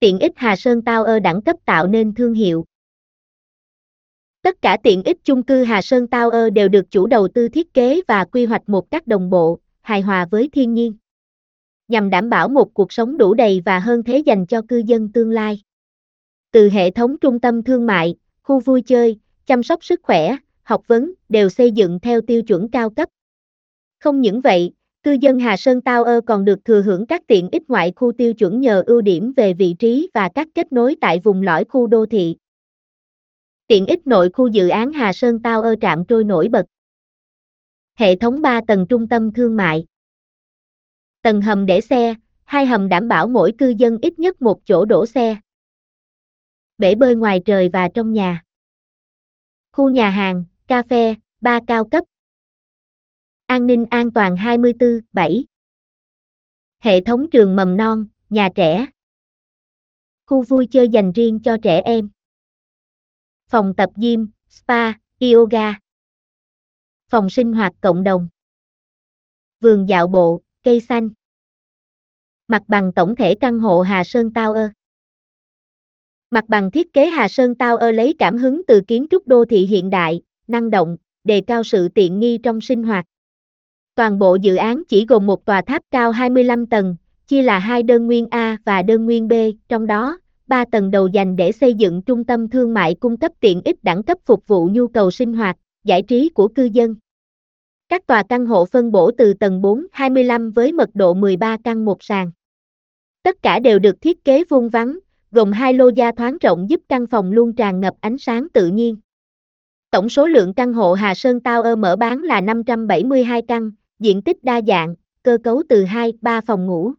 Tiện ích Hà Sơn Tower đẳng cấp tạo nên thương hiệu. Tất cả tiện ích chung cư Hà Sơn Tower đều được chủ đầu tư thiết kế và quy hoạch một cách đồng bộ, hài hòa với thiên nhiên. Nhằm đảm bảo một cuộc sống đủ đầy và hơn thế dành cho cư dân tương lai. Từ hệ thống trung tâm thương mại, khu vui chơi, chăm sóc sức khỏe, học vấn đều xây dựng theo tiêu chuẩn cao cấp. Không những vậy, cư dân Hà Sơn Tower còn được thừa hưởng các tiện ích ngoại khu tiêu chuẩn nhờ ưu điểm về vị trí và các kết nối tại vùng lõi khu đô thị. Tiện ích nội khu dự án Hà Sơn Tower trạm trôi nổi bật. Hệ thống 3 tầng trung tâm thương mại. Tầng hầm để xe, hai hầm đảm bảo mỗi cư dân ít nhất một chỗ đổ xe. Bể bơi ngoài trời và trong nhà. Khu nhà hàng, cà phê, ba cao cấp. An ninh an toàn 24/7. Hệ thống trường mầm non, nhà trẻ. Khu vui chơi dành riêng cho trẻ em. Phòng tập gym, spa, yoga. Phòng sinh hoạt cộng đồng. Vườn dạo bộ, cây xanh. Mặt bằng tổng thể căn hộ Hà Sơn Tower. Mặt bằng thiết kế Hà Sơn Tower lấy cảm hứng từ kiến trúc đô thị hiện đại, năng động, đề cao sự tiện nghi trong sinh hoạt. Toàn bộ dự án chỉ gồm một tòa tháp cao 25 tầng, chia là hai đơn nguyên A và đơn nguyên B, trong đó, ba tầng đầu dành để xây dựng trung tâm thương mại cung cấp tiện ích đẳng cấp phục vụ nhu cầu sinh hoạt, giải trí của cư dân. Các tòa căn hộ phân bổ từ tầng 4 25 với mật độ 13 căn một sàn. Tất cả đều được thiết kế vuông vắn, gồm hai lô gia thoáng rộng giúp căn phòng luôn tràn ngập ánh sáng tự nhiên. Tổng số lượng căn hộ Hà Sơn Tower mở bán là 572 căn, diện tích đa dạng, cơ cấu từ 2, 3 phòng ngủ.